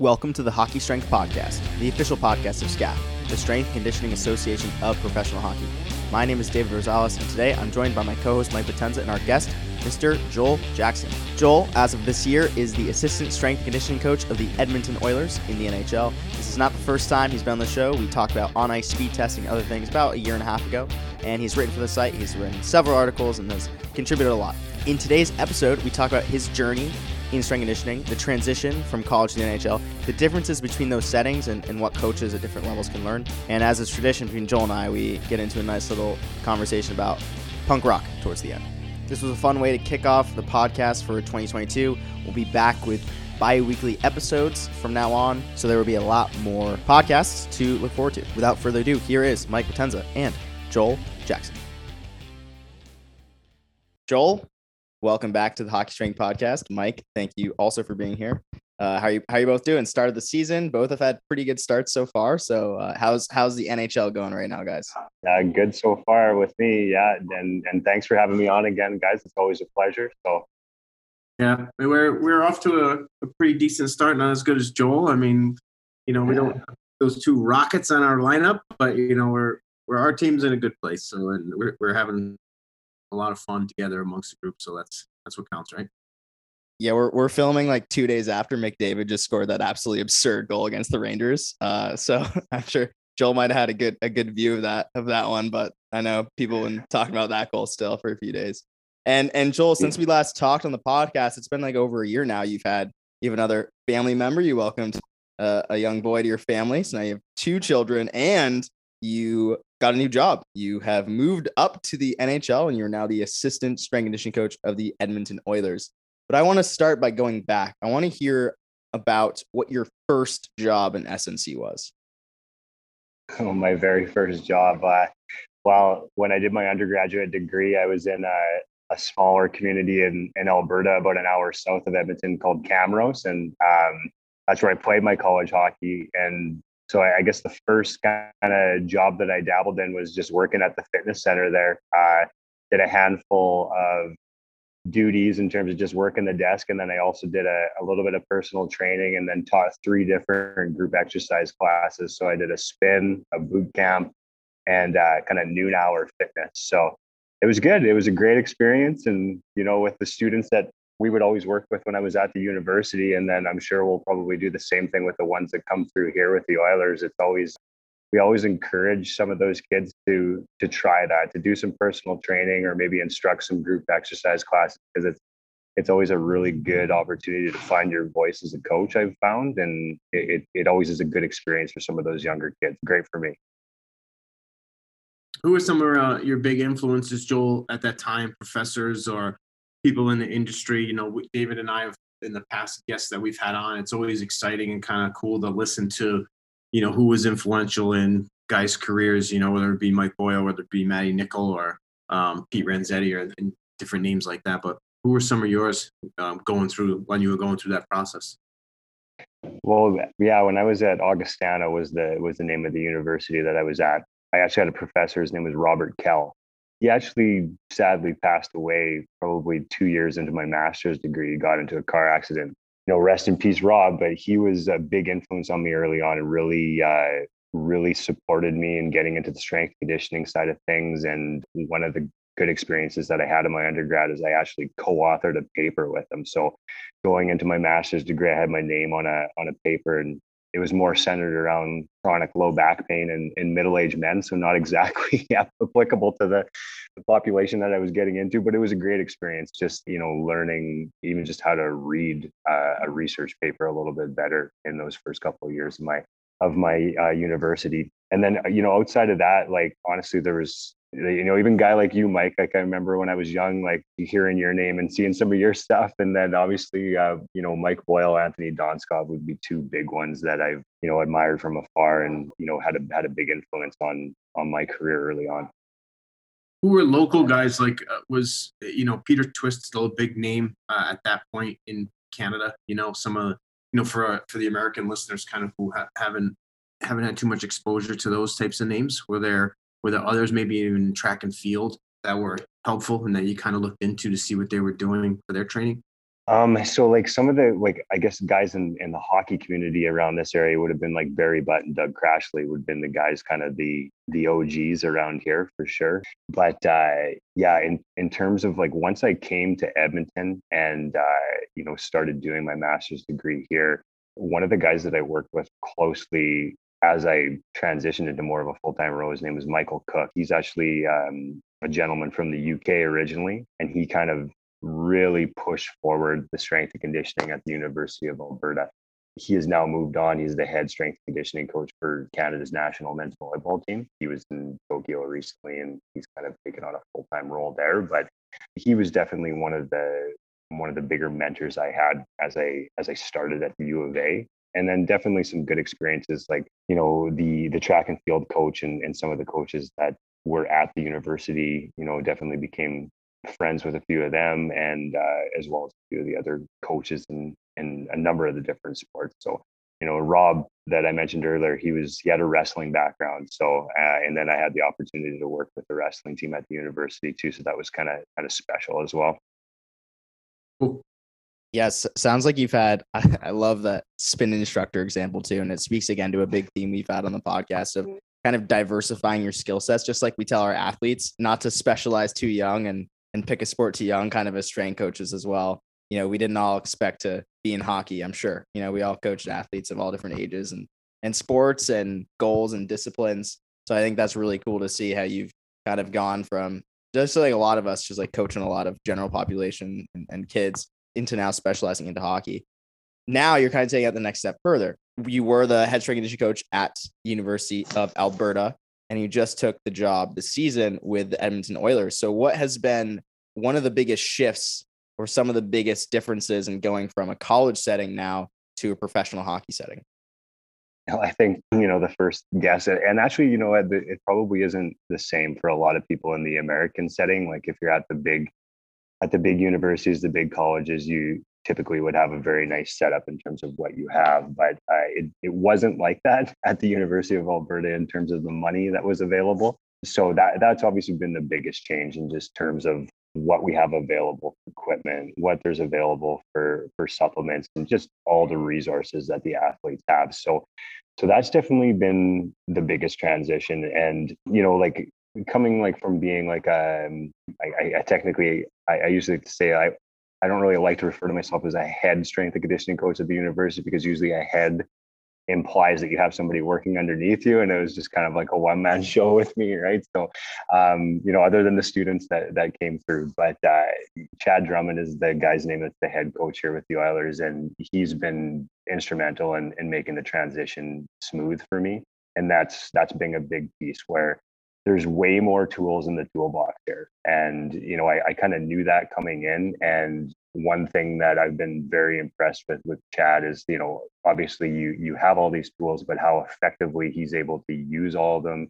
Welcome to the Hockey Strength Podcast, the official podcast of SCAPH, the Strength Conditioning Association of Professional Hockey. My name is David Rosales, and today I'm joined by my co host Mike Potenza and our guest, Mr. Joel Jackson. Joel, as of this year, is the assistant strength conditioning coach of the Edmonton Oilers in the NHL. This is not the first time he's been on the show. We talked about on ice speed testing and other things about a year and a half ago, and he's written for the site. He's written several articles and has contributed a lot. In today's episode, we talk about his journey in strength conditioning, the transition from college to the NHL, the differences between those settings and, and what coaches at different levels can learn. And as is tradition between Joel and I, we get into a nice little conversation about punk rock towards the end. This was a fun way to kick off the podcast for 2022. We'll be back with bi weekly episodes from now on, so there will be a lot more podcasts to look forward to. Without further ado, here is Mike Potenza and Joel Jackson. Joel, welcome back to the Hockey Strength Podcast. Mike, thank you also for being here. Uh, how are you how are you both doing? Start of the season, both have had pretty good starts so far. So uh, how's how's the NHL going right now, guys? Uh, good so far with me, yeah. And and thanks for having me on again, guys. It's always a pleasure. So yeah, we're we're off to a, a pretty decent start. Not as good as Joel. I mean, you know, we don't have those two rockets on our lineup, but you know, we're we're our team's in a good place. So and we're we're having a lot of fun together amongst the group. So that's that's what counts, right? Yeah, we're we're filming like two days after McDavid just scored that absolutely absurd goal against the Rangers. Uh, so I'm sure Joel might have had a good a good view of that of that one, but I know people been talking about that goal still for a few days. And and Joel, since we last talked on the podcast, it's been like over a year now. You've had you have another family member. You welcomed uh, a young boy to your family. So now you have two children, and you got a new job. You have moved up to the NHL, and you're now the assistant strength conditioning coach of the Edmonton Oilers. But I want to start by going back. I want to hear about what your first job in SNC was. Oh, my very first job. Uh, well, when I did my undergraduate degree, I was in a, a, smaller community in, in Alberta, about an hour south of Edmonton, called Camrose, and um, that's where I played my college hockey. And so I, I guess the first kind of job that I dabbled in was just working at the fitness center there. Uh, did a handful of duties in terms of just working the desk. And then I also did a, a little bit of personal training and then taught three different group exercise classes. So I did a spin, a boot camp, and uh, kind of noon hour fitness. So it was good. It was a great experience. And, you know, with the students that we would always work with when I was at the university. And then I'm sure we'll probably do the same thing with the ones that come through here with the Oilers. It's always we always encourage some of those kids to to try that to do some personal training or maybe instruct some group exercise classes because it's it's always a really good opportunity to find your voice as a coach i've found and it, it always is a good experience for some of those younger kids great for me who are some of uh, your big influences joel at that time professors or people in the industry you know david and i have in the past guests that we've had on it's always exciting and kind of cool to listen to you know, who was influential in guys' careers, you know, whether it be Mike Boyle, whether it be Matty Nichol or um, Pete Renzetti or different names like that. But who were some of yours um, going through when you were going through that process? Well, yeah, when I was at Augustana was the was the name of the university that I was at. I actually had a professor. His name was Robert Kell. He actually sadly passed away probably two years into my master's degree. He got into a car accident You know, rest in peace, Rob, but he was a big influence on me early on and really, uh, really supported me in getting into the strength conditioning side of things. And one of the good experiences that I had in my undergrad is I actually co-authored a paper with him. So going into my master's degree, I had my name on a on a paper and it was more centered around chronic low back pain in, in middle-aged men so not exactly applicable to the, the population that i was getting into but it was a great experience just you know learning even just how to read uh, a research paper a little bit better in those first couple of years of my of my uh, university. And then you know outside of that like honestly there was you know, even guy like you, Mike, like I remember when I was young, like hearing your name and seeing some of your stuff. And then obviously, uh, you know, Mike Boyle, Anthony Donskov would be two big ones that I've, you know, admired from afar and, you know, had a, had a big influence on, on my career early on. Who were local guys like, uh, was, you know, Peter Twist still a big name uh, at that point in Canada, you know, some of, you know, for, uh, for the American listeners kind of who ha- haven't, haven't had too much exposure to those types of names were there were there others maybe even track and field that were helpful and that you kind of looked into to see what they were doing for their training? Um, so like some of the like I guess guys in, in the hockey community around this area would have been like Barry Butt and Doug Crashley would have been the guys kind of the the OGs around here for sure. But uh, yeah, in in terms of like once I came to Edmonton and uh, you know started doing my master's degree here, one of the guys that I worked with closely as I transitioned into more of a full time role, his name was Michael Cook. He's actually um, a gentleman from the UK originally, and he kind of really pushed forward the strength and conditioning at the University of Alberta. He has now moved on. He's the head strength conditioning coach for Canada's national men's volleyball team. He was in Tokyo recently and he's kind of taken on a full time role there. But he was definitely one of the one of the bigger mentors I had as I as I started at the U of A. And then definitely some good experiences like, you know, the the track and field coach and, and some of the coaches that were at the university, you know, definitely became friends with a few of them and uh, as well as a few of the other coaches and and a number of the different sports. So, you know, Rob that I mentioned earlier, he was, he had a wrestling background. So, uh, and then I had the opportunity to work with the wrestling team at the university too. So that was kind of, kind of special as well. Yes, sounds like you've had. I, I love that spin instructor example too, and it speaks again to a big theme we've had on the podcast of kind of diversifying your skill sets, just like we tell our athletes not to specialize too young and and pick a sport too young, kind of as strength coaches as well. You know, we didn't all expect to be in hockey, I'm sure. You know, we all coached athletes of all different ages and and sports and goals and disciplines. So I think that's really cool to see how you've kind of gone from just like a lot of us just like coaching a lot of general population and, and kids into now specializing into hockey. Now you're kind of taking it the next step further. You were the head strength and conditioning coach at University of Alberta and you just took the job this season with the Edmonton Oilers. So, what has been one of the biggest shifts or some of the biggest differences in going from a college setting now to a professional hockey setting? I think you know the first guess, and actually, you know, it probably isn't the same for a lot of people in the American setting. Like if you're at the big, at the big universities, the big colleges, you typically would have a very nice setup in terms of what you have. But uh, it, it wasn't like that at the University of Alberta in terms of the money that was available. So that that's obviously been the biggest change in just terms of what we have available for equipment, what there's available for for supplements, and just all the resources that the athletes have. So so that's definitely been the biggest transition. And you know, like coming like from being like um I, I technically I, I usually say I I don't really like to refer to myself as a head strength and conditioning coach at the university because usually a head implies that you have somebody working underneath you and it was just kind of like a one man show with me right? So um, you know other than the students that that came through but uh, chad drummond is the guy's name that's the head coach here with the oilers and he's been instrumental in, in making the transition smooth for me and that's that's been a big piece where there's way more tools in the toolbox here. And, you know, I, I kind of knew that coming in. And one thing that I've been very impressed with with Chad is, you know, obviously you you have all these tools, but how effectively he's able to use all of them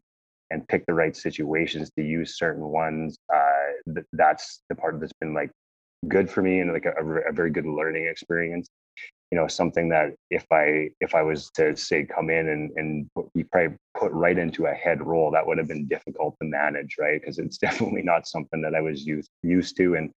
and pick the right situations to use certain ones. Uh, th- that's the part that's been like good for me and like a, a very good learning experience you know something that if i if i was to say come in and and you probably put right into a head role that would have been difficult to manage right because it's definitely not something that i was used used to and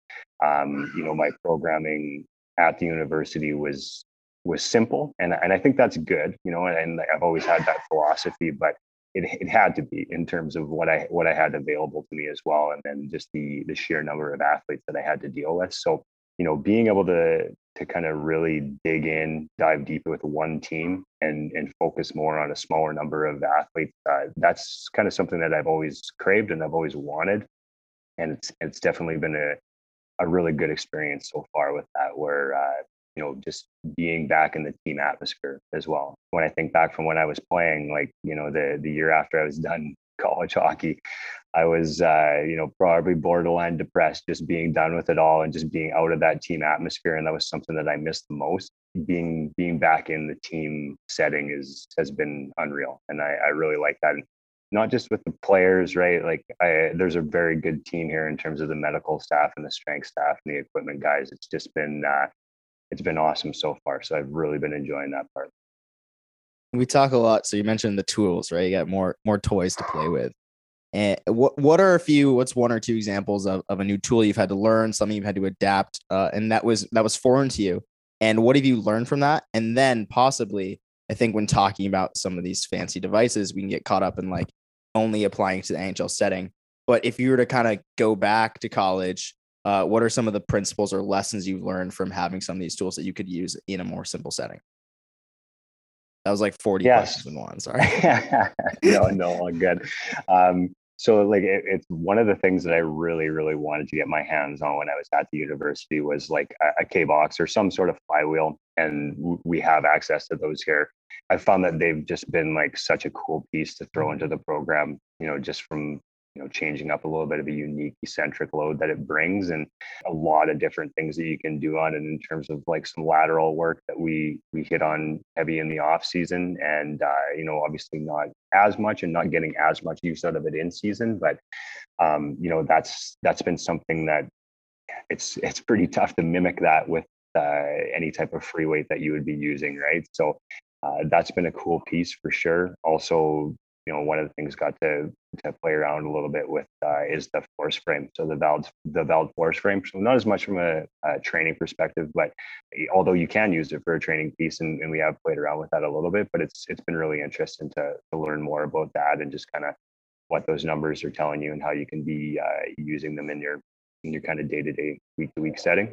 um, you know my programming at the university was was simple and and i think that's good you know and, and i've always had that philosophy but it, it had to be in terms of what I what I had available to me as well, and then just the the sheer number of athletes that I had to deal with. So you know, being able to to kind of really dig in, dive deep with one team, and and focus more on a smaller number of athletes. Uh, that's kind of something that I've always craved and I've always wanted, and it's it's definitely been a a really good experience so far with that. Where uh, you know, just being back in the team atmosphere as well. When I think back from when I was playing, like you know, the the year after I was done college hockey, I was, uh, you know, probably borderline depressed, just being done with it all and just being out of that team atmosphere. And that was something that I missed the most. Being being back in the team setting is has been unreal, and I, I really like that. And not just with the players, right? Like, I, there's a very good team here in terms of the medical staff and the strength staff and the equipment guys. It's just been, uh, it's been awesome so far. So I've really been enjoying that part. We talk a lot. So you mentioned the tools, right? You got more more toys to play with And what what are a few? What's one or two examples of, of a new tool you've had to learn, something you've had to adapt, uh, and that was that was foreign to you? And what have you learned from that? And then possibly, I think when talking about some of these fancy devices, we can get caught up in like only applying to the NHL setting. But if you were to kind of go back to college, uh, what are some of the principles or lessons you've learned from having some of these tools that you could use in a more simple setting? That was like 40 yes. questions in one. Sorry. no, no, all good. Um, so like it, it's one of the things that I really, really wanted to get my hands on when I was at the university was like a, a K box or some sort of flywheel. And we have access to those here. I found that they've just been like such a cool piece to throw into the program, you know, just from you know changing up a little bit of a unique eccentric load that it brings and a lot of different things that you can do on it in terms of like some lateral work that we we hit on heavy in the off season and uh, you know obviously not as much and not getting as much use out of it in season but um, you know that's that's been something that it's it's pretty tough to mimic that with uh, any type of free weight that you would be using right? So uh, that's been a cool piece for sure. Also you know one of the things got to to play around a little bit with uh, is the force frame so the VALD the VALD force frame so not as much from a, a, training perspective but although you can use it for a training piece and, and we have played around with that a little bit but it's it's been really interesting to to learn more about that and just kind of what those numbers are telling you and how you can be uh, using them in your in your kind of day-to-day week-to-week setting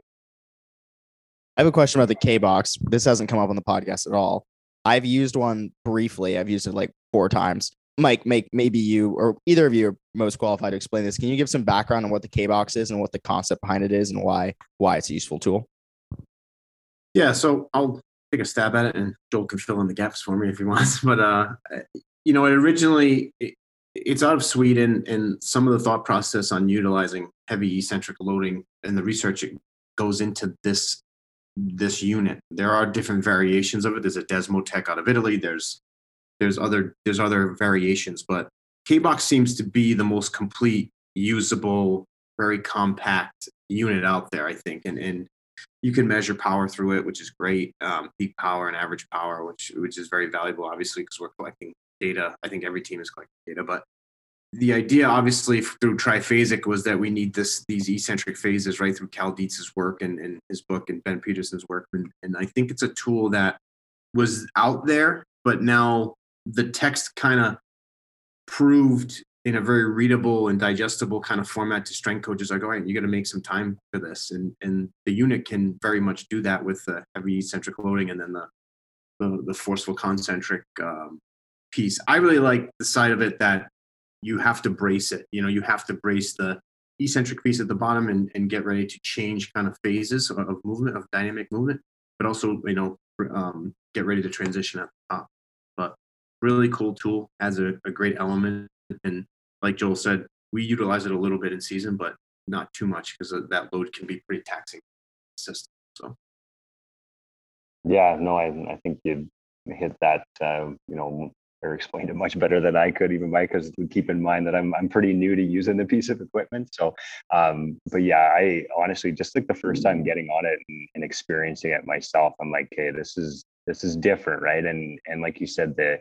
i have a question about the k box this hasn't come up on the podcast at all I've used one briefly. I've used it like four times. Mike, make maybe you or either of you are most qualified to explain this. Can you give some background on what the K box is and what the concept behind it is and why why it's a useful tool? Yeah, so I'll take a stab at it, and Joel can fill in the gaps for me if he wants. But uh, you know, it originally it, it's out of Sweden, and some of the thought process on utilizing heavy eccentric loading and the research it goes into this this unit. There are different variations of it. There's a Desmotec out of Italy. There's there's other there's other variations, but K-Box seems to be the most complete, usable, very compact unit out there. I think, and and you can measure power through it, which is great. Um, peak power and average power, which which is very valuable, obviously, because we're collecting data. I think every team is collecting data, but the idea obviously through triphasic was that we need this these eccentric phases right through cal dietz's work and, and his book and ben peterson's work and, and i think it's a tool that was out there but now the text kind of proved in a very readable and digestible kind of format to strength coaches like all right you got to make some time for this and and the unit can very much do that with the heavy eccentric loading and then the the, the forceful concentric um, piece i really like the side of it that you have to brace it. You know, you have to brace the eccentric piece at the bottom and, and get ready to change kind of phases of, of movement, of dynamic movement, but also, you know, um, get ready to transition at the top. Really cool tool, has a, a great element. And like Joel said, we utilize it a little bit in season, but not too much because that load can be pretty taxing system. So. Yeah, no, I, I think you hit that, uh, you know, or explained it much better than I could, even Mike, because keep in mind that I'm I'm pretty new to using the piece of equipment. So, um, but yeah, I honestly just like the first time getting on it and, and experiencing it myself, I'm like, okay, this is this is different, right? And and like you said, the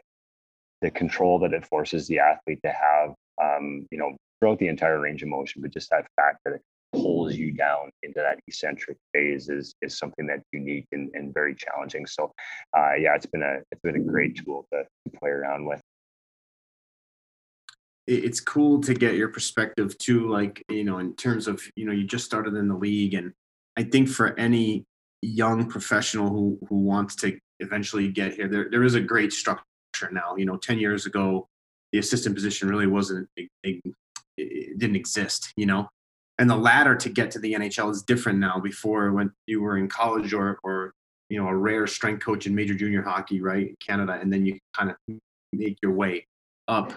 the control that it forces the athlete to have, um, you know, throughout the entire range of motion, but just that fact that it pulls you down into that eccentric phase is is something that's unique and, and very challenging. So uh, yeah, it's been a it's been a great tool to, to play around with. It's cool to get your perspective too, like you know, in terms of you know, you just started in the league, and I think for any young professional who who wants to eventually get here, there there is a great structure now. You know, ten years ago, the assistant position really wasn't it, it didn't exist. You know, and the ladder to get to the NHL is different now. Before, when you were in college or or you know a rare strength coach in major junior hockey, right, Canada, and then you kind of make your way up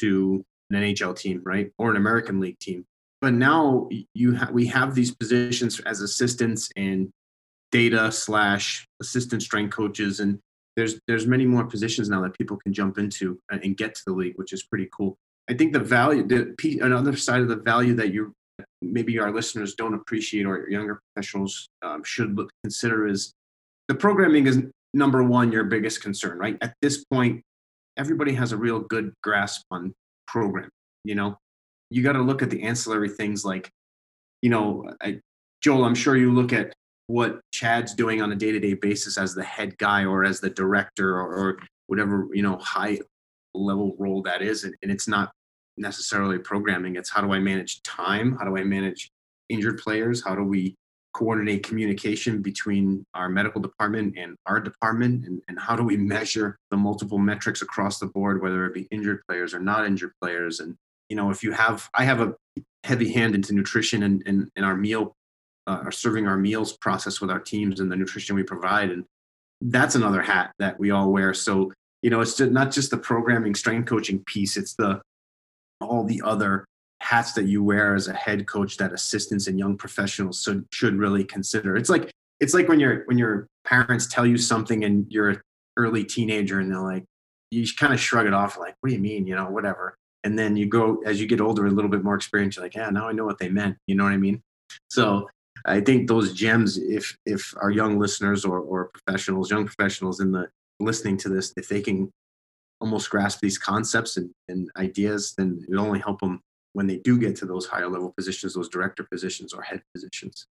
to an NHL team, right, or an American League team. But now you ha- we have these positions as assistants and data slash assistant strength coaches, and there's there's many more positions now that people can jump into and get to the league, which is pretty cool. I think the value, the another side of the value that you maybe our listeners don't appreciate or younger professionals um, should look, consider is the programming is number one your biggest concern right at this point everybody has a real good grasp on program You know, you got to look at the ancillary things like, you know, I, Joel, I'm sure you look at what Chad's doing on a day to day basis as the head guy or as the director or, or whatever, you know, high level role that is. And, and it's not necessarily programming. It's how do I manage time? How do I manage injured players? How do we coordinate communication between our medical department and our department? And, and how do we measure the multiple metrics across the board, whether it be injured players or not injured players? And, you know, if you have, I have a heavy hand into nutrition and, and, and our meal, uh, serving our meals process with our teams and the nutrition we provide. And that's another hat that we all wear. So, you know, it's not just the programming strength coaching piece, it's the all the other hats that you wear as a head coach that assistants and young professionals should should really consider. It's like it's like when your when your parents tell you something and you're an early teenager and they're like you kind of shrug it off like what do you mean you know whatever and then you go as you get older a little bit more experience you're like yeah now i know what they meant you know what i mean so i think those gems if if our young listeners or or professionals young professionals in the listening to this if they can almost grasp these concepts and, and ideas then it'll only help them when they do get to those higher level positions, those director positions or head positions.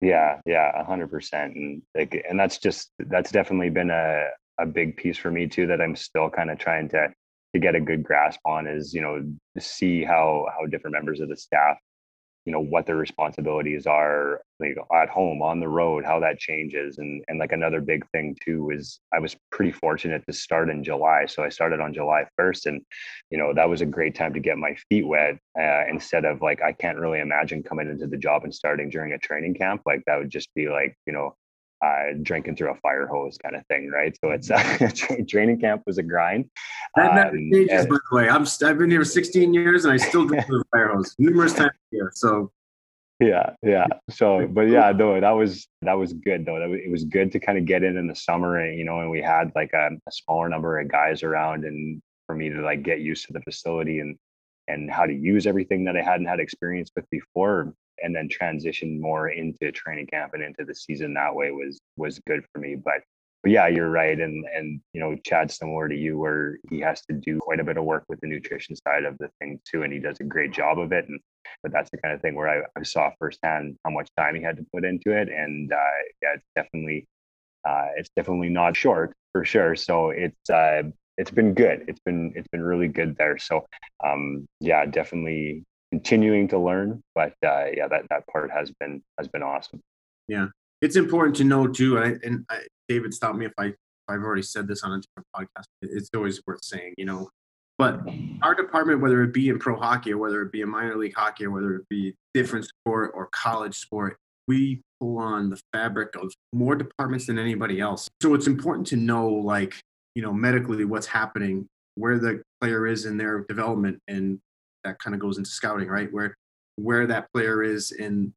Yeah, yeah, a hundred percent. And like, and that's just, that's definitely been a, a big piece for me too, that I'm still kind of trying to, to get a good grasp on is, you know, see how, how different members of the staff you know what their responsibilities are like at home on the road how that changes and and like another big thing too is i was pretty fortunate to start in july so i started on july 1st and you know that was a great time to get my feet wet uh, instead of like i can't really imagine coming into the job and starting during a training camp like that would just be like you know uh, drinking through a fire hose kind of thing, right? So it's uh, training camp was a grind. That never um, changes, by the way. I'm I've been here 16 years and I still drink through a fire hose numerous times a year. So yeah, yeah. So, but yeah, no, that was that was good though. That was, it was good to kind of get in in the summer, and you know, and we had like a, a smaller number of guys around, and for me to like get used to the facility and and how to use everything that I hadn't had experience with before and then transition more into training camp and into the season that way was was good for me. But but yeah, you're right. And and you know, Chad's similar to you where he has to do quite a bit of work with the nutrition side of the thing too. And he does a great job of it. And but that's the kind of thing where I, I saw firsthand how much time he had to put into it. And uh, yeah, it's definitely uh, it's definitely not short for sure. So it's uh, it's been good. It's been it's been really good there. So um, yeah, definitely continuing to learn. But uh, yeah, that that part has been has been awesome. Yeah, it's important to know too. And, I, and I, David, stop me if I if I've already said this on a different podcast. It's always worth saying, you know. But our department, whether it be in pro hockey or whether it be in minor league hockey or whether it be different sport or college sport, we pull on the fabric of more departments than anybody else. So it's important to know, like, you know, medically what's happening, where the player is in their development, and that kind of goes into scouting, right? Where where that player is in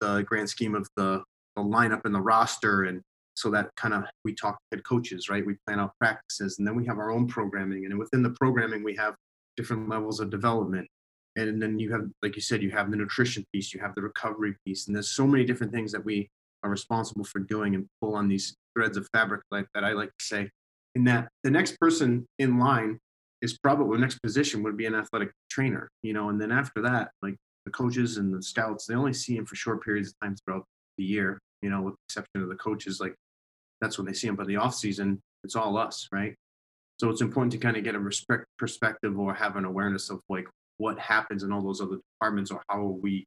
the grand scheme of the, the lineup and the roster and so that kind of we talk head coaches right? We plan out practices and then we have our own programming and within the programming we have different levels of development. And then you have like you said you have the nutrition piece you have the recovery piece and there's so many different things that we are responsible for doing and pull on these threads of fabric like that i like to say. In that the next person in line is probably the next position would be an athletic trainer, you know, and then after that, like the coaches and the scouts, they only see him for short periods of time throughout the year, you know, with the exception of the coaches, like that's when they see him. But the off season, it's all us, right? So it's important to kind of get a respect perspective or have an awareness of like what happens in all those other departments or how are we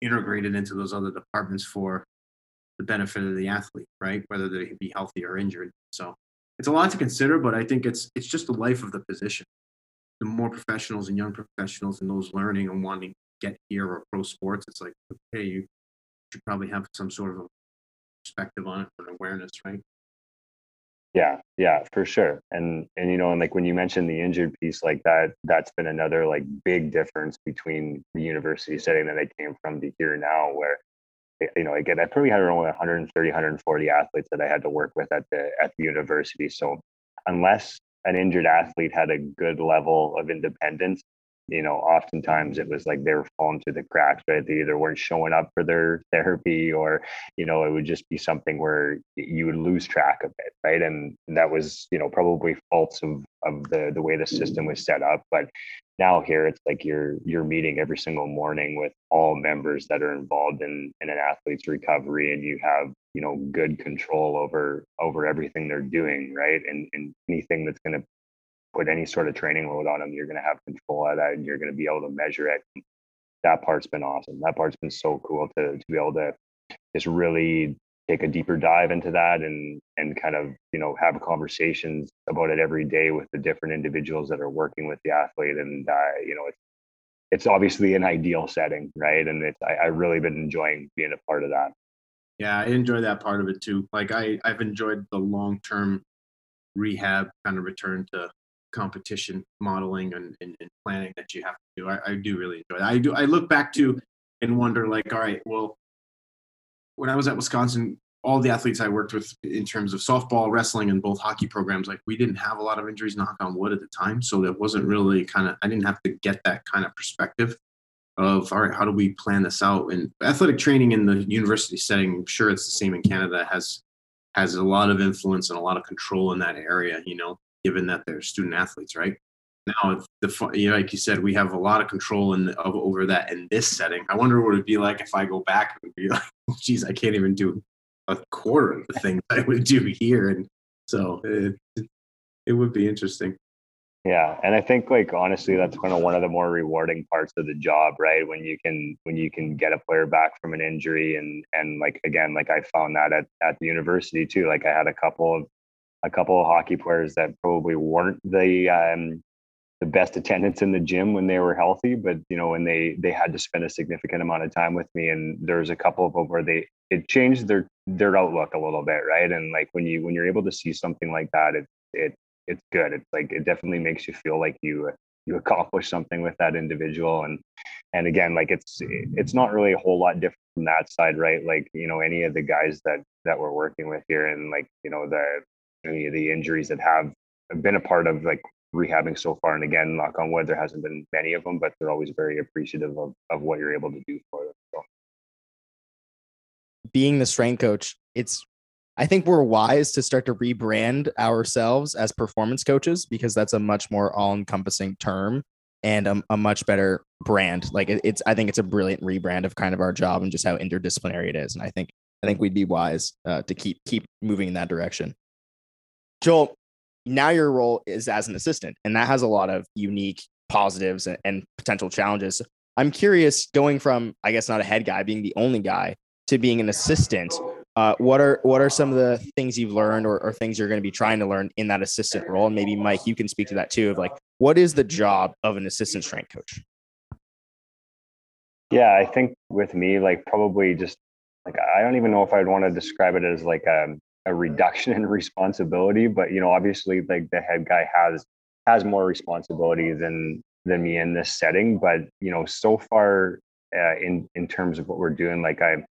integrated into those other departments for the benefit of the athlete, right? Whether they be healthy or injured. So it's a lot to consider, but I think it's it's just the life of the position. The more professionals and young professionals and those learning and wanting to get here or pro sports, it's like okay, you should probably have some sort of a perspective on it and awareness, right? Yeah, yeah, for sure. And and you know, and like when you mentioned the injured piece, like that, that's been another like big difference between the university setting that I came from to here now, where you know, again, I probably had around 130, 140 athletes that I had to work with at the at the university. So unless an injured athlete had a good level of independence, you know, oftentimes it was like they were falling through the cracks, right? They either weren't showing up for their therapy or, you know, it would just be something where you would lose track of it, right? And that was, you know, probably faults of of the the way the system was set up. But now here it's like you're you're meeting every single morning with all members that are involved in in an athlete's recovery and you have you know good control over over everything they're doing right? And and anything that's going to put any sort of training load on them you're going to have control of that and you're going to be able to measure it. That part's been awesome. That part's been so cool to to be able to just really take a deeper dive into that and and kind of you know have conversations about it every day with the different individuals that are working with the athlete and uh, you know it's it's obviously an ideal setting right? And it's I, I really been enjoying being a part of that. Yeah i enjoy that part of it too. Like i i've enjoyed the long term rehab kind of return to competition modeling and, and, and, planning that you have to do. I, I do really enjoy that. I do i look back to and wonder like all right well when I was at Wisconsin, all the athletes I worked with in terms of softball, wrestling, and both hockey programs, like we didn't have a lot of injuries, knock on wood, at the time. So that wasn't really kind of, I didn't have to get that kind of perspective of, all right, how do we plan this out? And athletic training in the university setting, I'm sure it's the same in Canada, has has a lot of influence and a lot of control in that area, you know, given that they're student athletes, right? Now the you know, like you said we have a lot of control in of, over that in this setting. I wonder what it'd be like if i go back and be like geez i can't even do a quarter of the things i would do here. And so it, it would be interesting. Yeah and i think like honestly that's kind of one of the more rewarding parts of the job right? When you can when you can get a player back from an injury and and like again like i found that at, at the university too. Like i had a couple of a couple of hockey players that probably weren't the um, the best attendance in the gym when they were healthy but you know when they they had to spend a significant amount of time with me and there's a couple of them where they it changed their their outlook a little bit right? And like when you when you're able to see something like that it it it's good. It's like it definitely makes you feel like you you accomplish something with that individual. And and again like it's it's not really a whole lot different from that side right? Like you know any of the guys that that we're working with here and like you know the any of the injuries that have been a part of like rehabbing so far. And again, knock on wood, there hasn't been many of them, but they're always very appreciative of, of what you're able to do for them. So. Being the strength coach, it's I think we're wise to start to rebrand ourselves as performance coaches because that's a much more all-encompassing term and a, a much better brand. Like it, it's, I think it's a brilliant rebrand of kind of our job and just how interdisciplinary it is. And I think, I think we'd be wise uh, to keep keep moving in that direction. Joel, now your role is as an assistant, and that has a lot of unique positives and, and potential challenges. I'm curious, going from I guess not a head guy, being the only guy, to being an assistant. Uh, what are what are some of the things you've learned or, or things you're going to be trying to learn in that assistant role? And maybe Mike, you can speak to that too. Of like, what is the job of an assistant strength coach? Yeah, I think with me, like probably just like I don't even know if I'd want to describe it as like a um, a reduction in responsibility but you know obviously like the head guy has has more responsibility than than me in this setting but you know so far uh, in in terms of what we're doing like I'm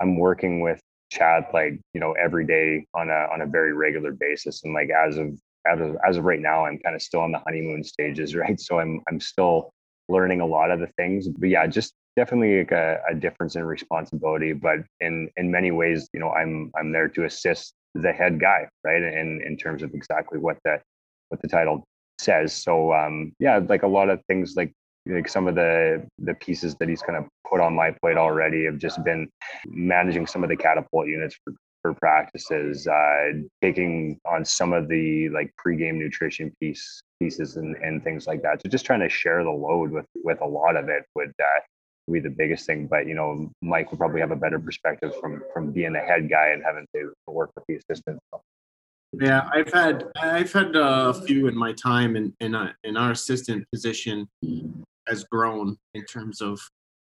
i'm working with chad like you know every day on a on a very regular basis and like as of as of, as of right now i'm kind of still on the honeymoon stages right? So i'm i'm still learning a lot of the things but yeah just definitely like a, a, difference in responsibility but in in many ways you know i'm i'm there to assist the head guy right in in terms of exactly what the what the title says. So um yeah like a lot of things like like some of the the pieces that he's kind of put on my plate already have just been managing some of the catapult units for, for practices uh taking on some of the like pregame nutrition piece pieces and, and things like that. So just trying to share the load with with a lot of it would uh, be the biggest thing. But you know, Mike will probably have a better perspective from from being the head guy and having to work with the assistants. Yeah, I've had I've had a few in my time, and in, in, in our assistant position has grown in terms of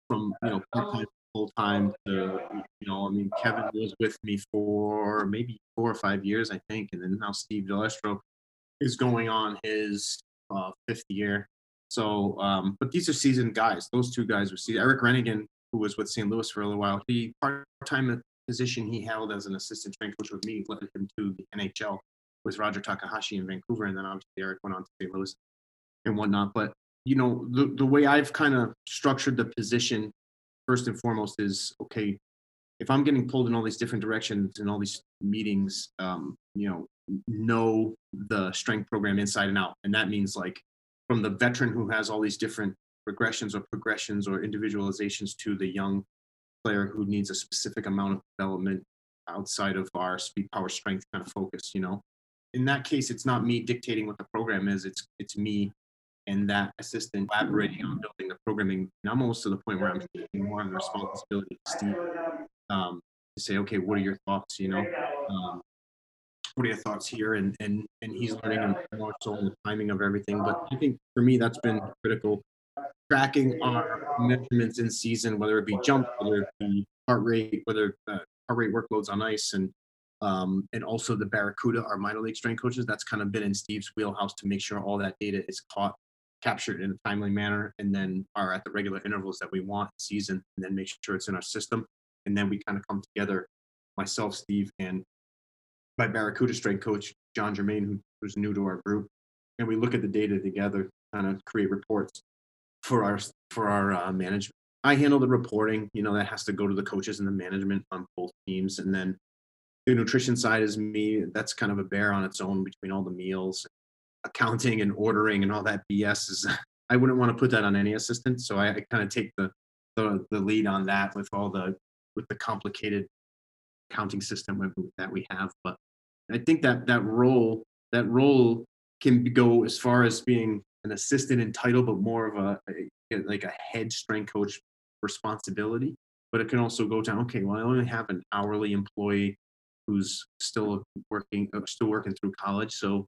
from you know part time full time to you know I mean Kevin was with me for maybe four or five years I think, and then now Steve Delestro is going on his uh, fifth year so, um, but these are seasoned guys. Those two guys were seasoned. Eric Renigan, who was with St. Louis for a little while, he part-time position he held as an assistant strength coach with me led him to the NHL with Roger Takahashi in Vancouver, and then obviously Eric went on to St. Louis and whatnot. But you know, the the way I've kind of structured the position, first and foremost, is okay. If I'm getting pulled in all these different directions in all these meetings, um, you know, know the strength program inside and out, and that means like from the veteran who has all these different regressions or progressions or individualizations to the young player who needs a specific amount of development outside of our speed, power, strength kind of focus. You know, in that case, it's not me dictating what the program is. It's it's me and that assistant collaborating on building the programming. And I'm almost to the point where I'm taking more on the responsibility to um, to say, okay, what are your thoughts? You know, um, what are your thoughts here? And and and he's learning more so on the timing of everything. But I think for me, that's been critical. Tracking our measurements in season, whether it be jump, whether it be heart rate, whether uh, heart rate workloads on ice, and um, and also the Barracuda, our minor league strength coaches. That's kind of been in Steve's wheelhouse to make sure all that data is caught, captured in a timely manner, and then are at the regular intervals that we want season, and then make sure it's in our system. And then we kind of come together, myself, Steve, and my Barracuda strength coach, John Germain, who, who's new to our group, and we look at the data together, kind of create reports for our for our uh, management. I handle the reporting. You know that has to go to the coaches and the management on both teams, and then the nutrition side is me. That's kind of a bear on its own between all the meals, accounting, and ordering, and all that BS. Is I wouldn't want to put that on any assistant, so I, I kind of take the, the the lead on that with all the with the complicated accounting system that we have. But I think that that role that role can go as far as being an assistant in title, but more of a, a like a head strength coach responsibility. But it can also go down. Okay, well, I only have an hourly employee who's still working, uh, still working through college. So,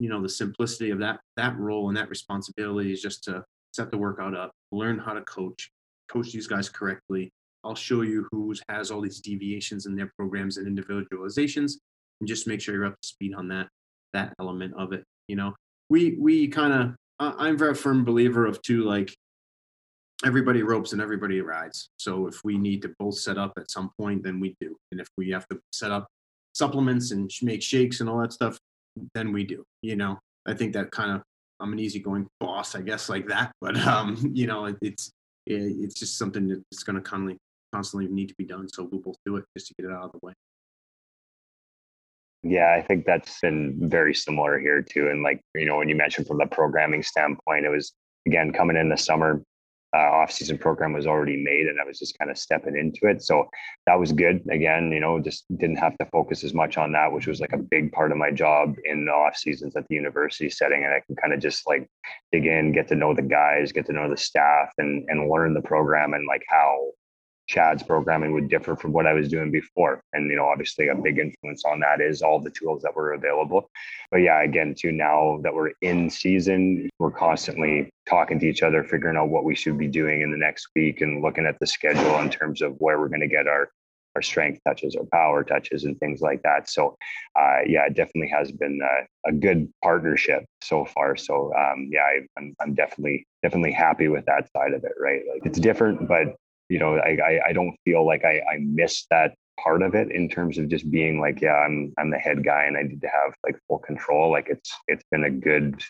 you know, the simplicity of that that role and that responsibility is just to set the workout up, learn how to coach, coach these guys correctly. I'll show you who has all these deviations in their programs and individualizations, and just make sure you're up to speed on that that element of it. You know, we we kind of I'm very firm believer of two like everybody ropes and everybody rides. So if we need to both set up at some point, then we do. And if we have to set up supplements and make shakes and all that stuff, then we do. You know, I think that kind of I'm an easygoing boss, I guess, like that. But um, you know, it, it's it, it's just something that's going to constantly constantly need to be done. So we'll do it just to get it out of the way. Yeah, I think that's been very similar here too. And like you know, when you mentioned from the programming standpoint, it was again coming in the summer, uh, off-season program was already made and i was just kind of stepping into it so that was good again you know just didn't have to focus as much on that which was like a big part of my job in the off seasons at the university setting and i can kind of just like dig in get to know the guys get to know the staff and and learn the program and like how Chad's programming would differ from what I was doing before. And, you know, obviously a big influence on that is all the tools that were available. But yeah, again, too, now that we're in season, we're constantly talking to each other, figuring out what we should be doing in the next week and looking at the schedule in terms of where we're going to get our our strength touches, our power touches, and things like that. So, uh, yeah, it definitely has been a, a good partnership so far. So, um, yeah, I, I'm, I'm definitely definitely happy with that side of it. Right, like it's different, but you know, I, I, I don't feel like I, I miss that part of it in terms of just being like, yeah, I'm I'm the head guy and I need to have like full control. Like it's it's been a good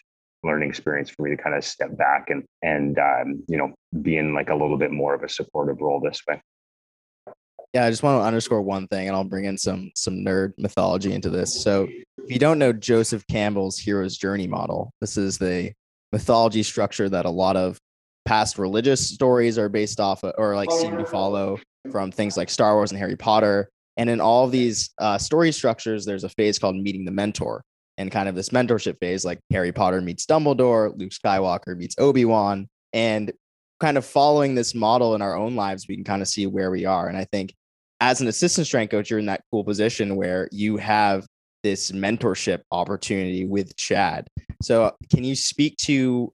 learning experience for me to kind of step back and and um, you know be in like a little bit more of a supportive role this way. Yeah, I just want to underscore one thing, and I'll bring in some some nerd mythology into this. So, if you don't know Joseph Campbell's hero's journey model, this is the mythology structure that a lot of past religious stories are based off of, or like seem to follow from things like Star Wars and Harry Potter. And in all of these uh, story structures, there's a phase called meeting the mentor and kind of this mentorship phase, like Harry Potter meets Dumbledore, Luke Skywalker meets Obi Wan, and kind of following this model in our own lives, we can kind of see where we are. And I think as an assistant strength coach, you're in that cool position where you have this mentorship opportunity with Chad. So, can you speak to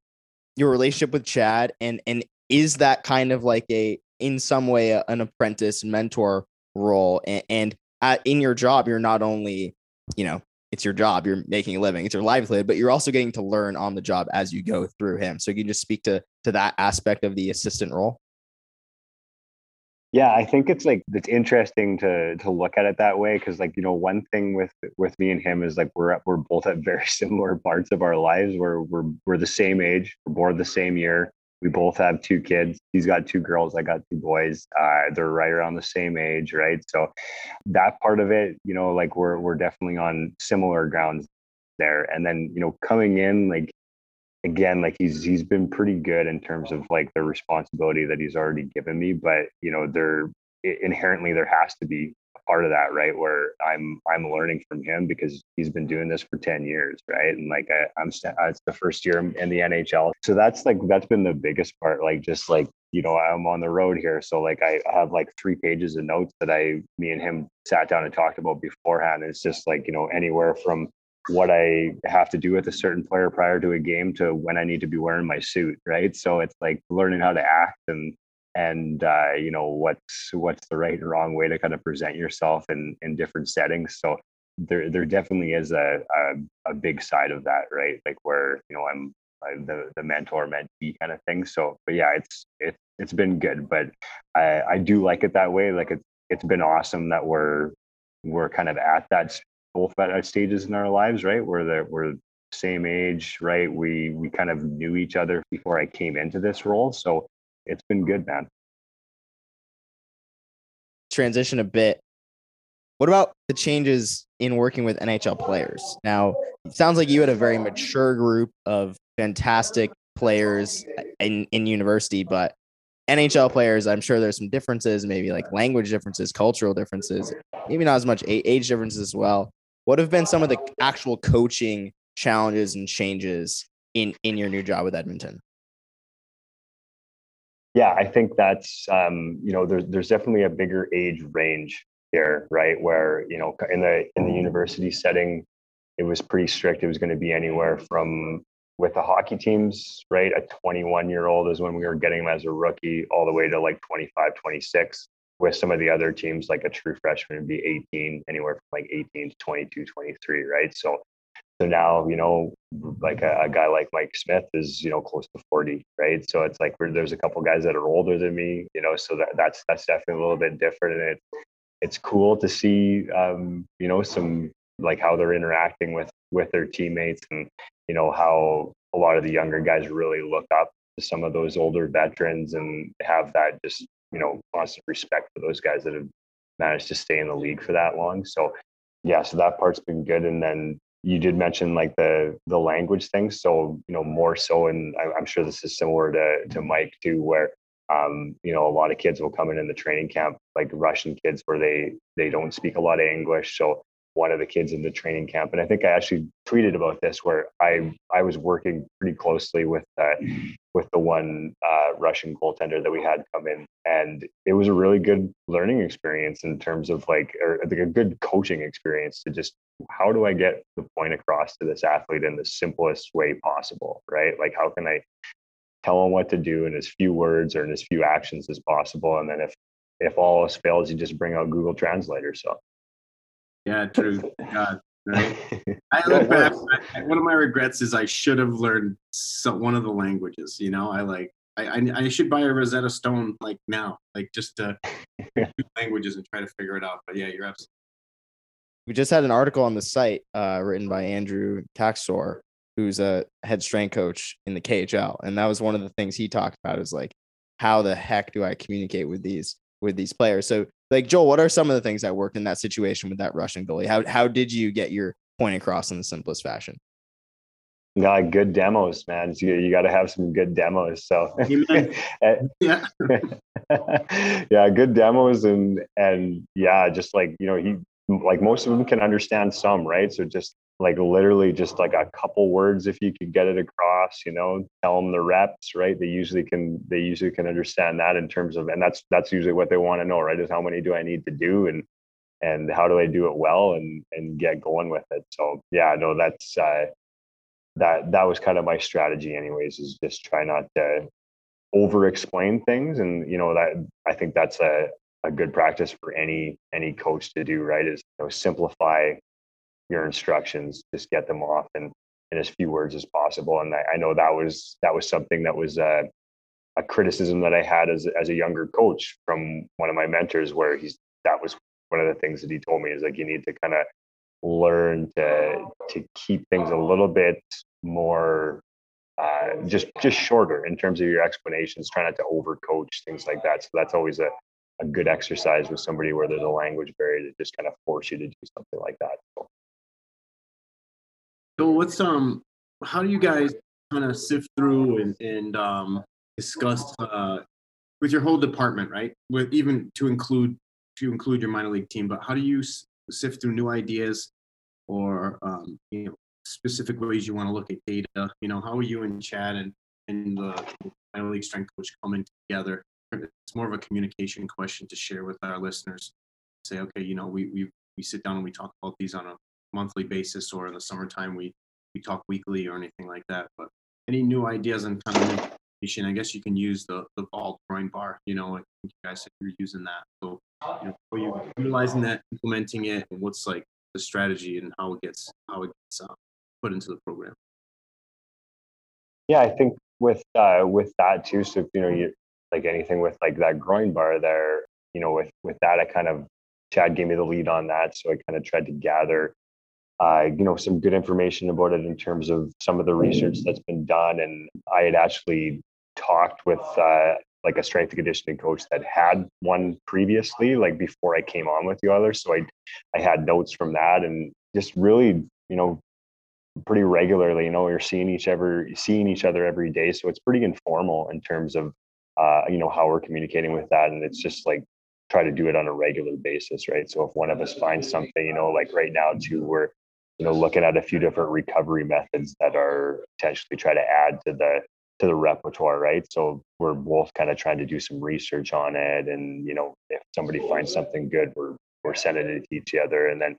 your relationship with Chad and and is that kind of like a in some way a, an apprentice mentor role? And, and at, in your job you're not only you know it's your job you're making a living it's your livelihood but you're also getting to learn on the job as you go through him. So you can just speak to to that aspect of the assistant role yeah i think it's like it's interesting to to look at it that way because like you know one thing with with me and him is like we're at, we're both at very similar parts of our lives where we're we're the same age we're born the same year we both have two kids he's got two girls i got two boys uh, they're right around the same age right? So that part of it you know like we're we're definitely on similar grounds there. And then you know coming in like again, like he's he's been pretty good in terms of like the responsibility that he's already given me. But you know, there inherently there has to be a part of that, right? Where I'm I'm learning from him because he's been doing this for ten years, right? And like I, I'm uh, it's the first year in the NHL, so that's like that's been the biggest part. Like just like you know I'm on the road here, so like I have like three pages of notes that I me and him sat down and talked about beforehand. It's just like you know anywhere from what I have to do with a certain player prior to a game to when I need to be wearing my suit, right? So it's like learning how to act and and uh, you know what's what's the right and wrong way to kind of present yourself in in different settings. So there there definitely is a a, a big side of that right? Like where you know i'm, I'm the the mentor mentee kind of thing. So but yeah it's it, it's been good but i i do like it that way. Like it's it's been awesome that we're we're kind of at that both at our stages in our lives right where the we're same age right we we kind of knew each other before i came into this role so it's been good, man. Transition a bit. What about the changes in working with NHL players? Now, it sounds like you had a very mature group of fantastic players uh, in, in university, but NHL players, I'm sure there's some differences, maybe like language differences, cultural differences, maybe not as much age differences as well. What have been some of the actual coaching challenges and changes in in your new job with Edmonton? Yeah, I think that's um, you know there's there's definitely a bigger age range here, right? Where you know in the in the university setting, it was pretty strict. It was going to be anywhere from with the hockey teams, right? A 21 year old is when we were getting them as a rookie, all the way to like 25, 26. With some of the other teams, like a true freshman would be 18, anywhere from like 18 to 22, 23, right? So so now, you know, like a, a, guy like Mike Smith is, you know, close to 40, right? So it's like there's a couple guys that are older than me, you know, so that, that's that's definitely a little bit different. And it it's cool to see um, you know, some like how they're interacting with with their teammates and you know how a lot of the younger guys really look up to some of those older veterans and have that just, you know, constant respect for those guys that have managed to stay in the league for that long. So yeah, so that part's been good. And then you did mention like the the language thing so you know more so and i'm sure this is similar to to mike too where um, you know a lot of kids will come in in the training camp like russian kids where they they don't speak a lot of english so one of the kids in the training camp and i think i actually tweeted about this where i i was working pretty closely with uh, with the one uh, russian goaltender that we had come in and it was a really good learning experience in terms of like or like a good coaching experience to just how do i get the point across to this athlete in the simplest way possible right? Like how can i tell him what to do in as few words or in as few actions as possible and then if if all else fails you just bring out google translator so yeah, true. God, right? I look back. I, one of my regrets is I should have learned some, one of the languages. You know, I like. I, I, I should buy a Rosetta Stone like now, like just to languages and try to figure it out. But yeah, you're absolutely. We just had an article on the site uh, written by Andrew Taxor, who's a head strength coach in the KHL, and that was one of the things he talked about. Is like, how the heck do I communicate with these with these players? So like Joel, what are some of the things that worked in that situation with that Russian goalie? How how did you get your point across in the simplest fashion? Yeah, good demos, man. You, you got to have some good demos. So eh, yeah, yeah, good demos and and yeah, just like you know, he like most of them can understand some, right? So just like literally just like a couple words if you could get it across you know tell them the reps right? They usually can they usually can understand that in terms of and that's that's usually what they want to know right is how many do i need to do and and how do i do it well and and get going with it. So yeah no that's uh that that was kind of my strategy anyways is just try not to over explain things and you know that i think that's a a good practice for any any coach to do right is you know simplify your instructions, just get them off in, in as few words as possible. And I, I know that was that was something that was a, a criticism that I had as as a younger coach from one of my mentors, where he's that was one of the things that he told me is like you need to kind of learn to to keep things a little bit more uh, just just shorter in terms of your explanations. Try not to overcoach things like that. So that's always a a good exercise with somebody where there's a language barrier to just kind of force you to do something like that. So so what's um how do you guys kind of sift through and, and um, discuss uh, with your whole department, right? With even to include to include your minor league team, but how do you sift through new ideas or um, you know specific ways you want to look at data? You know, how are you and Chad and and the minor league strength coach coming together? It's more of a communication question to share with our listeners. Say, okay, you know, we we we sit down and we talk about these on a monthly basis, or in the summertime we we talk weekly or anything like that. But any new ideas and kind of information, I guess you can use the the VALD groin bar. You know, I think you guys said you're using that. So, you know, are you utilizing that, implementing it, and what's like the strategy and how it gets how it gets uh, put into the program? Yeah, I think with uh, with that too. So you know, you like anything with like that groin bar there. You know, with with that, I kind of Chad gave me the lead on that, so I kind of tried to gather uh, you know, some good information about it in terms of some of the research that's been done. And I had actually talked with uh, like a strength and conditioning coach that had one previously, like before I came on with the Oilers. So I, I had notes from that and just really, you know, pretty regularly. You know, we're seeing each other, seeing each other every day. So it's pretty informal in terms of, uh, you know, how we're communicating with that. And it's just like try to do it on a regular basis, right? So if one of us finds something, you know, like right now too, we're you know looking at a few different recovery methods that are potentially try to add to the to the repertoire right? So we're both kind of trying to do some research on it and you know if somebody finds something good we're we're sending it to each other. And then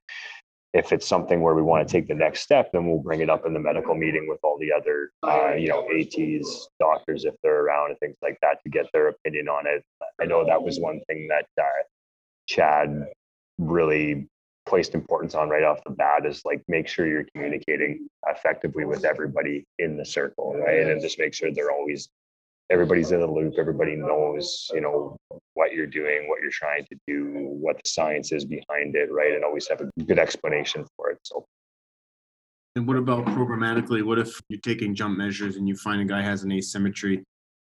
if it's something where we want to take the next step then we'll bring it up in the medical meeting with all the other uh, you know ats doctors if they're around and things like that to get their opinion on it. I know that was one thing that uh, chad really placed importance on right off the bat is like make sure you're communicating effectively with everybody in the circle, right? And just make sure they're always everybody's in the loop, everybody knows, you know, what you're doing, what you're trying to do, what the science is behind it, right? And always have a good explanation for it. So and what about programmatically? What if you're taking jump measures and you find a guy has an asymmetry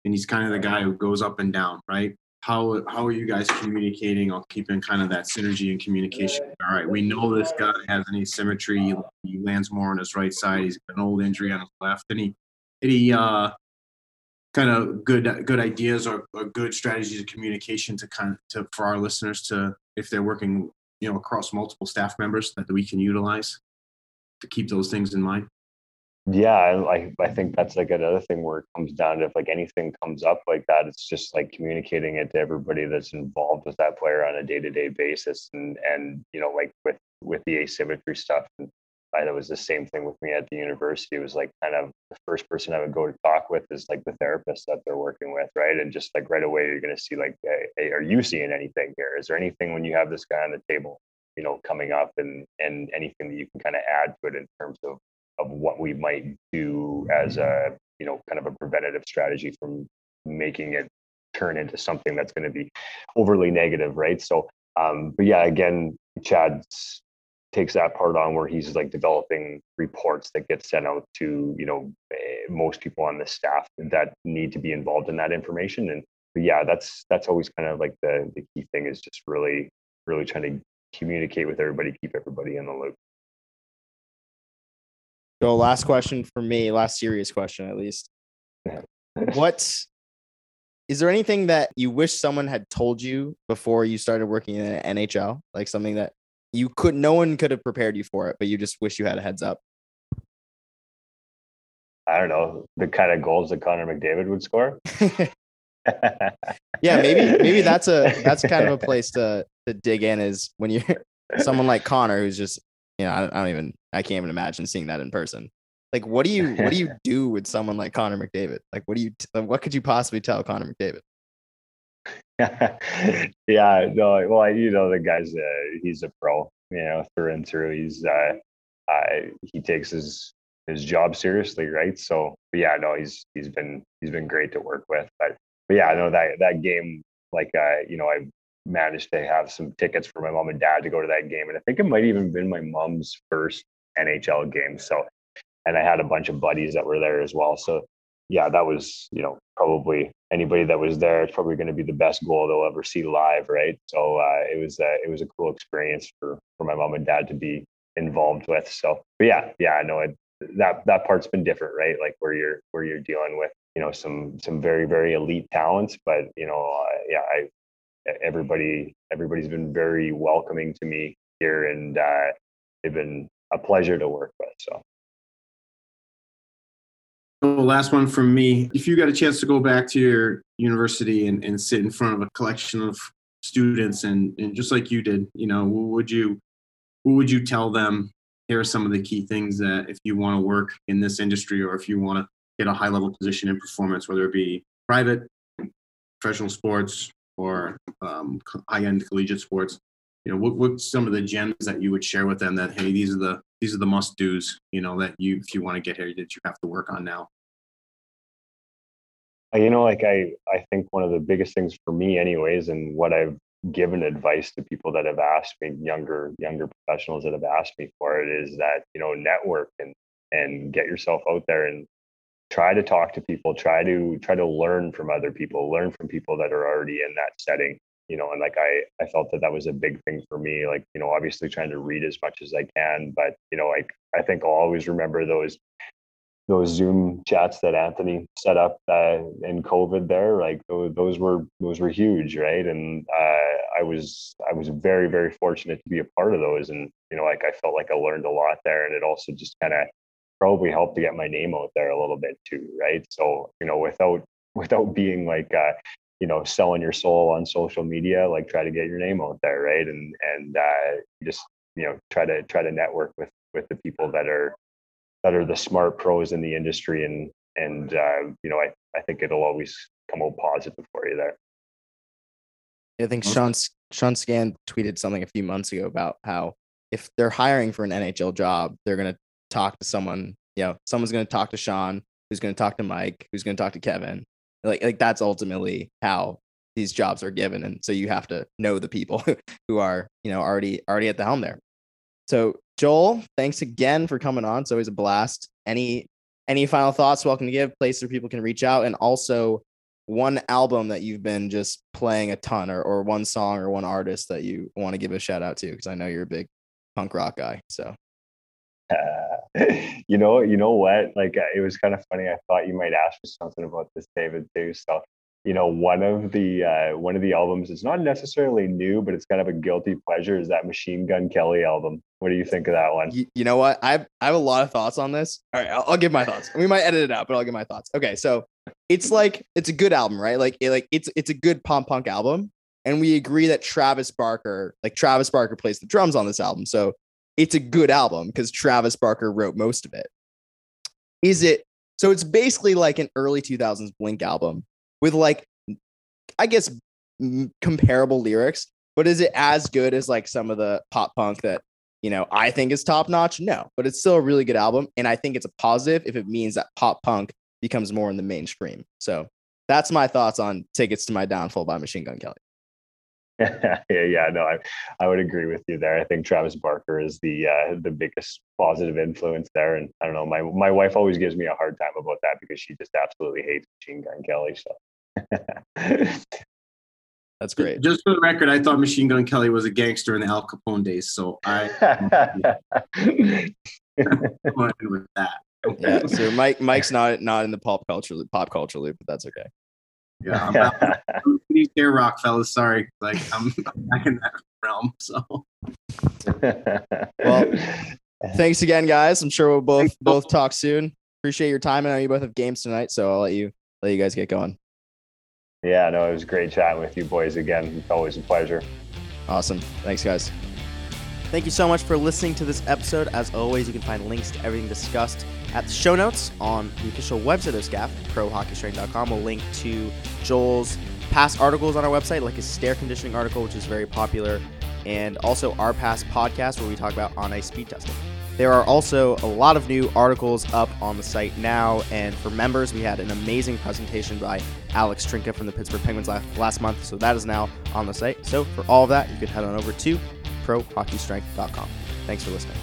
and he's kind of the guy who goes up and down, right? How how are you guys communicating or keeping kind of that synergy and communication? All right, we know this guy has an asymmetry. He lands more on his right side. He's got an old injury on his left. Any any uh, kind of good good ideas or, or good strategies of communication to kind of to for our listeners to if they're working you know across multiple staff members that we can utilize to keep those things in mind yeah I, I think that's like another thing where it comes down to if like anything comes up like that it's just like communicating it to everybody that's involved with that player on a day-to-day basis and and you know like with with the asymmetry stuff. And I, it was the same thing with me at the university it was like kind of the first person i would go to talk with is like the therapist that they're working with right? And just like right away you're going to see like hey, are you seeing anything here? Is there anything when you have this guy on the table you know coming up and and anything that you can kind of add to it in terms of of what we might do as a you know kind of a preventative strategy from making it turn into something that's going to be overly negative right? So um but yeah again chad takes that part on where he's like developing reports that get sent out to you know eh, most people on the staff that need to be involved in that information. And yeah that's that's always kind of like the the key thing is just really really trying to communicate with everybody keep everybody in the loop so last question for me, last serious question at least. what is there anything that you wish someone had told you before you started working in the NHL? Like something that you could no one could have prepared you for it, but you just wish you had a heads up. I don't know, the kind of goals that Connor McDavid would score. yeah, maybe maybe that's a that's kind of a place to to dig in is when you're someone like Connor who's just you know, I, I don't even, I can't even imagine seeing that in person. Like, what do you, what do you do with someone like Connor McDavid? Like, what do you, what could you possibly tell Connor McDavid? yeah, no, well, you know, the guy's, uh, he's a pro, you know, through and through. He's, uh, uh, he takes his, his job seriously, right? So, yeah, no, he's, he's been, he's been great to work with. But, but yeah, no, that, that game, like, uh, you know, I managed to have some tickets for my mom and dad to go to that game. And I think it might even been my mom's first NHL game. So, and I had a bunch of buddies that were there as well. So, yeah, that was, you know, probably anybody that was there, it's probably going to be the best goal they'll ever see live. Right. So, uh, it was, uh, it was a cool experience for, for my mom and dad to be involved with. So, but yeah, yeah, I know it, that that part's been different, right? Like where you're where you're dealing with you know some some very very elite talents, but you know uh, yeah, I everybody everybody's been very welcoming to me here, and uh, they've been a pleasure to work with. So. Well, last one from me. If you got a chance to go back to your university and, and sit in front of a collection of students and, and just like you did, you know, what would you what would you tell them? Here are some of the key things that if you want to work in this industry or if you want to get a high level position in performance, whether it be private, professional sports, or um, high end collegiate sports, you know, what what's some of the gems that you would share with them that hey, these are the these are the must dos, you know, that you if you want to get here that you have to work on now. Uh, you know, like I I think one of the biggest things for me, anyways, and what I've given advice to people that have asked me, younger younger professionals that have asked me for it, is that you know network and and get yourself out there and try to talk to people try to try to learn from other people learn from people that are already in that setting you know and like i i felt that that was a big thing for me like you know obviously trying to read as much as i can but you know like i think i'll always remember those those zoom chats that anthony set up uh, in covid there like those, those were those were huge right? And uh, i was i was very very fortunate to be a part of those and you know like i felt like i learned a lot there and it also just kind of probably helped to get my name out there a little bit too right? So you know without without being like uh, you know selling your soul on social media like try to get your name out there right? And and uh, just you know try to try to network with with the people that are that are the smart pros in the industry. And and uh, you know I, I think it'll always come out positive for you there. I think sean sean Skahan tweeted something a few months ago about how if they're hiring for an nhl job they're going to talk to someone you know someone's going to talk to sean who's going to talk to mike who's going to talk to kevin. Like like that's ultimately how these jobs are given and so you have to know the people who are you know already already at the helm there. So joel thanks again for coming on. It's always a blast. Any any final thoughts welcome to give place where people can reach out? And also one album that you've been just playing a ton or, or one song or one artist that you want to give a shout out to? Because i know you're a big punk rock guy so. Uh, you know, you know what? Like uh, it was kind of funny. I thought you might ask me something about this, David, too. So, you know, one of the uh, one of the albums is not necessarily new, but it's kind of a guilty pleasure. Is that Machine Gun Kelly album? What do you think of that one? You, you know what? I have, I have a lot of thoughts on this. All right, I'll, I'll give my thoughts. We might edit it out, but I'll give my thoughts. Okay, so it's like it's a good album, right? Like it, like it's it's a good pop punk album, and we agree that Travis Barker, like Travis Barker, plays the drums on this album. So it's a good album because Travis Barker wrote most of it. Is it so? It's basically like an early 2000s Blink album with like, I guess, comparable lyrics, but is it as good as like some of the pop punk that you know I think is top notch? No, but it's still a really good album, and I think it's a positive if it means that pop punk becomes more in the mainstream. So that's my thoughts on "Tickets to My Downfall" by Machine Gun Kelly. yeah, yeah, no, I, I would agree with you there. I think Travis Barker is the uh, the biggest positive influence there, and I don't know, my my wife always gives me a hard time about that because she just absolutely hates Machine Gun Kelly. So that's great. Just for the record, I thought Machine Gun Kelly was a gangster in the Al Capone days, so I with that. Yeah, so Mike Mike's not not in the pop culture pop culture loop, but that's okay. Yeah, I'm not, these air rock fellas. Sorry, like I'm, I'm back in that realm. So, well, thanks again, guys. I'm sure we'll both both talk soon. Appreciate your time. I know you both have games tonight, so I'll let you let you guys get going. Yeah, no, it was great chatting with you boys again. It's always a pleasure. Awesome. Thanks, guys. Thank you so much for listening to this episode. As always, you can find links to everything discussed at the show notes on the official website of SCAPH, prohockeystrength.com. We'll link to Joel's past articles on our website, like his stair conditioning article, which is very popular, and also our past podcast where we talk about on ice speed testing. There are also a lot of new articles up on the site now, and for members, we had an amazing presentation by Alex Trinca from the Pittsburgh Penguins last month, so that is now on the site. So for all of that, you can head on over to prohockeystrength.com. Thanks for listening.